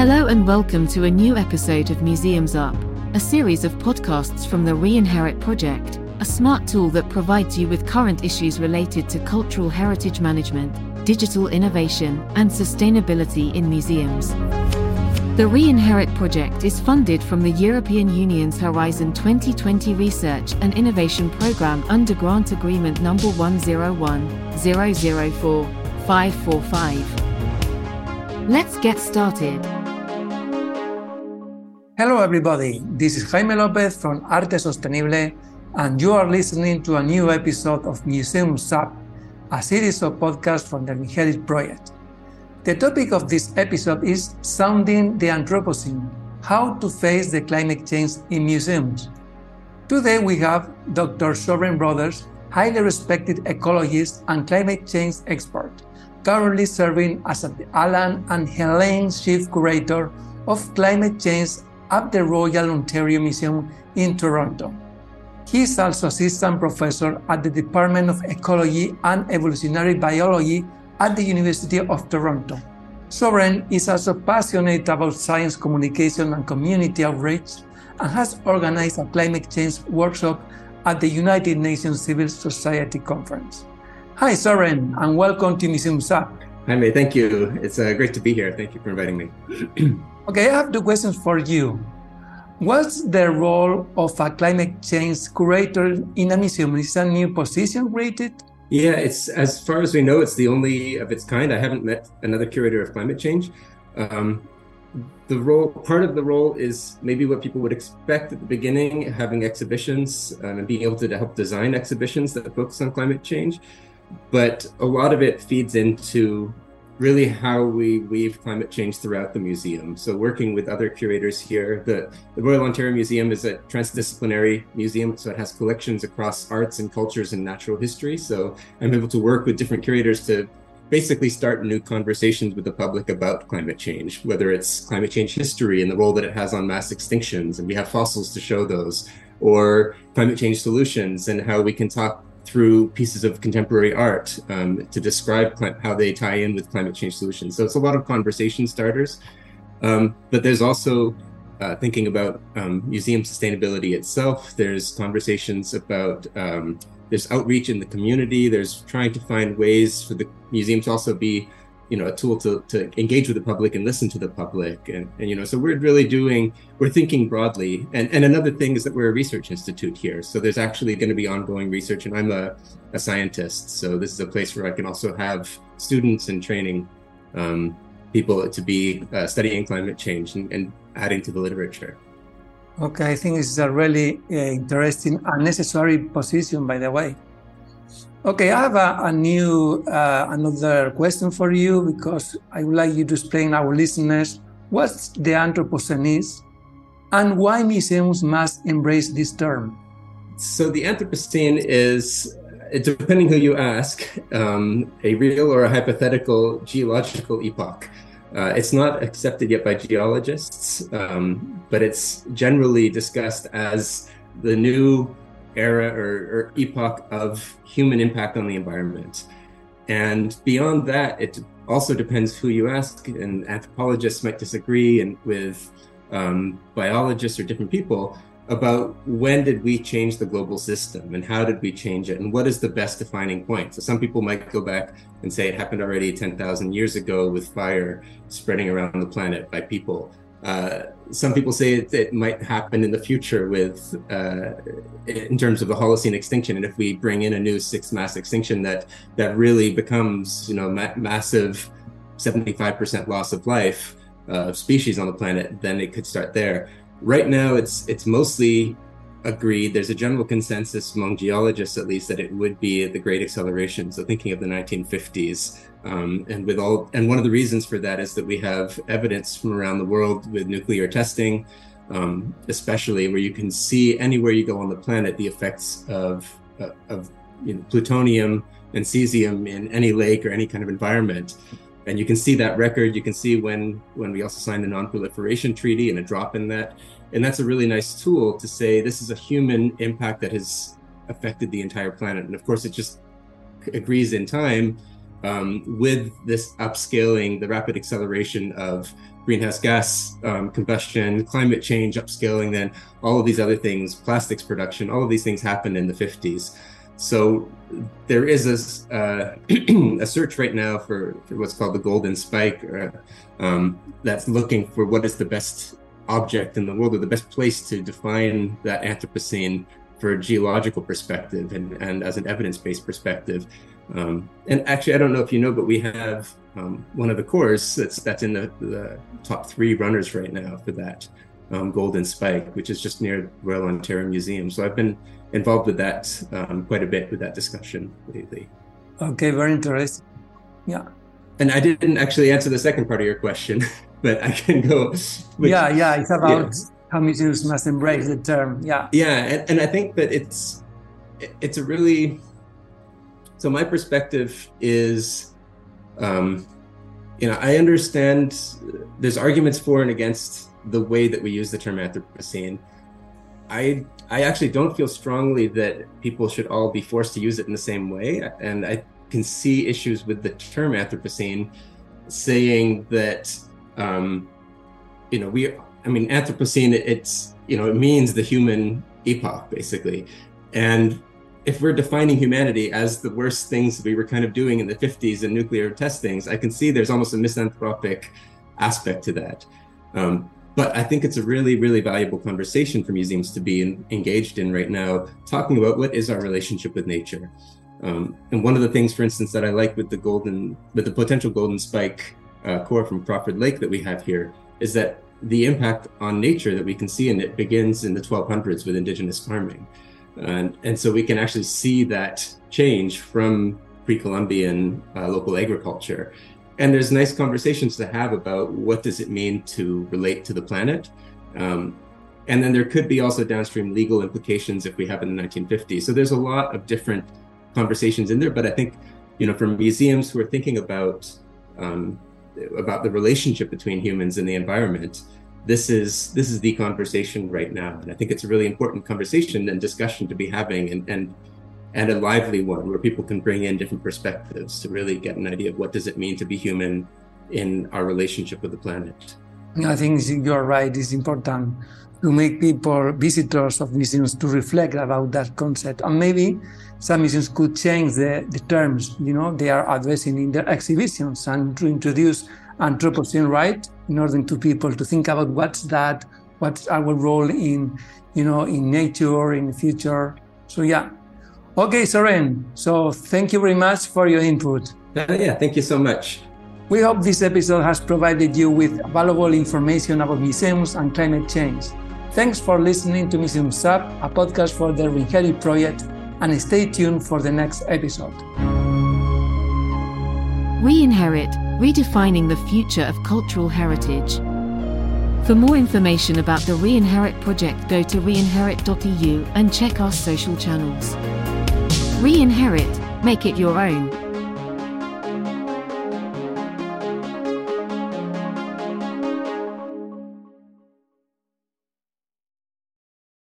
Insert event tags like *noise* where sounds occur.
Hello and welcome to a new episode of Museums Up, a series of podcasts from the Reinherit Project, a smart tool that provides you with current issues related to cultural heritage management, digital innovation, and sustainability in museums. The Reinherit project is funded from the European Union's Horizon 2020 Research and Innovation Programme under Grant Agreement number 101 004 545. Let's get started. Hello, everybody. This is Jaime Lopez from Arte Sostenible, and you are listening to a new episode of Museum Up, a series of podcasts from the Reinherit Project. The topic of this episode is Sounding the Anthropocene How to Face the Climate Change in Museums. Today we have Dr. Soren Brothers, highly respected ecologist and climate change expert, currently serving as the Allan and Helaine Shiff Curator of Climate Change at the Royal Ontario Museum in Toronto. He is also assistant professor at the Department of Ecology and Evolutionary Biology at the University of Toronto. Soren is also passionate about science communication and community outreach and has organized a climate change workshop at the United Nations Civil Society Conference. Hi, Soren, and welcome to Museums Up. Jaime, thank you. It's uh, great to be here. Thank you for inviting me. *clears throat* okay, I have two questions for you. What's the role of a climate change curator in a museum? Is a new position created? Yeah, it's as far as we know, it's the only of its kind. I haven't met another curator of climate change. Um, the role, part of the role, is maybe what people would expect at the beginning, having exhibitions um, and being able to help design exhibitions that focus on climate change. But a lot of it feeds into really how we weave climate change throughout the museum. So working with other curators here, the, the Royal Ontario Museum is a transdisciplinary museum, so it has collections across arts and cultures and natural history. So I'm able to work with different curators to basically start new conversations with the public about climate change, whether it's climate change history and the role that it has on mass extinctions, and we have fossils to show those, or climate change solutions and how we can talk through pieces of contemporary art um, to describe cl- how they tie in with climate change solutions. So it's a lot of conversation starters. Um, but there's also uh, thinking about um, museum sustainability itself. There's conversations about um, there's outreach in the community. There's trying to find ways for the museum to also be you know a tool to, to engage with the public and listen to the public. And, and you know so we're really doing we're thinking broadly. And and another thing is that we're a research institute here. So there's actually going to be ongoing research and i'm a, a scientist. So this is a place where i can also have students and training um, people to be uh, studying climate change and, and, adding to the literature. Okay i think this is a really uh, interesting and necessary position by the way Okay, I have a, a new uh, another question for you because I would like you to explain our listeners what the Anthropocene is and why museums must embrace this term. So the Anthropocene is, depending who you ask, um, a real or a hypothetical geological epoch. Uh, it's not accepted yet by geologists, um, but it's generally discussed as the new era or, or epoch of human impact on the environment. And beyond that, it also depends who you ask, and anthropologists might disagree and with um, biologists or different people about when did we change the global system and how did we change it and what is the best defining point. So some people might go back and say it happened already 10,000 years ago with fire spreading around the planet by people. Uh, some people say it, it, might happen in the future with uh, in terms of the Holocene extinction, and if we bring in a new sixth mass extinction that that really becomes you know ma- massive, seventy five percent loss of life uh, of species on the planet, then it could start there. Right now, it's it's mostly agreed. There's a general consensus among geologists, at least, that it would be the Great Acceleration. So thinking of the 1950s um, and with all, and one of the reasons for that is that we have evidence from around the world with nuclear testing, um, especially where you can see anywhere you go on the planet the effects of uh, of you know, plutonium and cesium in any lake or any kind of environment. And you can see that record. You can see when when we also signed the Non-Proliferation Treaty and a drop in that. And that's a really nice tool to say this is a human impact that has affected the entire planet. And of course, it just agrees in time um, with this upscaling, the rapid acceleration of greenhouse gas um, combustion, climate change, upscaling, then all of these other things, plastics production, all of these things happened in the 50s. So there is a, uh, *clears throat* a search right now for, for, what's called the golden spike, uh, um, that's looking for what is the best object in the world or the best place to define that Anthropocene for a geological perspective and, and as an evidence-based perspective. Um, and actually, I don't know if you know, but we have um, one of the cores that's that's in the, the, top three runners right now for that um, Golden Spike, which is just near Royal Ontario Museum. So I've been involved with that um, quite a bit with that discussion lately. Okay, very interesting. Yeah. And I didn't actually answer the second part of your question, *laughs* but I can go. Which, yeah, yeah, it's about yeah. how museums must embrace the term. Yeah. Yeah, and, and I think that it's it's a really so my perspective is, um, you know, I understand there's arguments for and against the way that we use the term Anthropocene. I I actually don't feel strongly that people should all be forced to use it in the same way, and I can see issues with the term Anthropocene, saying that, um, you know, we. I mean, Anthropocene. It's you know, it means the human epoch basically, and if we're defining humanity as the worst things we were kind of doing in the 50s and nuclear testings, I can see there's almost a misanthropic aspect to that. Um, but I think it's a really, really valuable conversation for museums to be in, engaged in right now, talking about what is our relationship with nature. Um, and one of the things, for instance, that I like with the golden, with the potential golden spike uh, core from Crawford Lake that we have here, is that the impact on nature that we can see in it begins in the 1200s with indigenous farming. And, and so we can actually see that change from pre-Columbian uh, local agriculture. And there's nice conversations to have about what does it mean to relate to the planet. Um, and then there could be also downstream legal implications if we have in the 1950s. So there's a lot of different conversations in there. But I think, you know, for museums who are thinking about um, about the relationship between humans and the environment, this is this is the conversation right now. And i think it's a really important conversation and discussion to be having and and and a lively one where people can bring in different perspectives to really get an idea of what does it mean to be human in our relationship with the planet i think you're right it's important to make people visitors of museums to reflect about that concept and maybe some museums could change the, the terms you know they are addressing in their exhibitions and to introduce Anthropocene right in order to people to think about what's that, what's our role in, you know, in nature, in the future. So yeah. Okay, Soren. So thank you very much for your input. Yeah, thank you so much. We hope this episode has provided you with valuable information about museums and climate change. Thanks for listening to Museums Up, a podcast for the Reinherit Project, and stay tuned for the next episode. Reinherit redefining the future of cultural heritage. For more information about the Reinherit project, go to reinherit.eu and check our social channels. Reinherit, make it your own.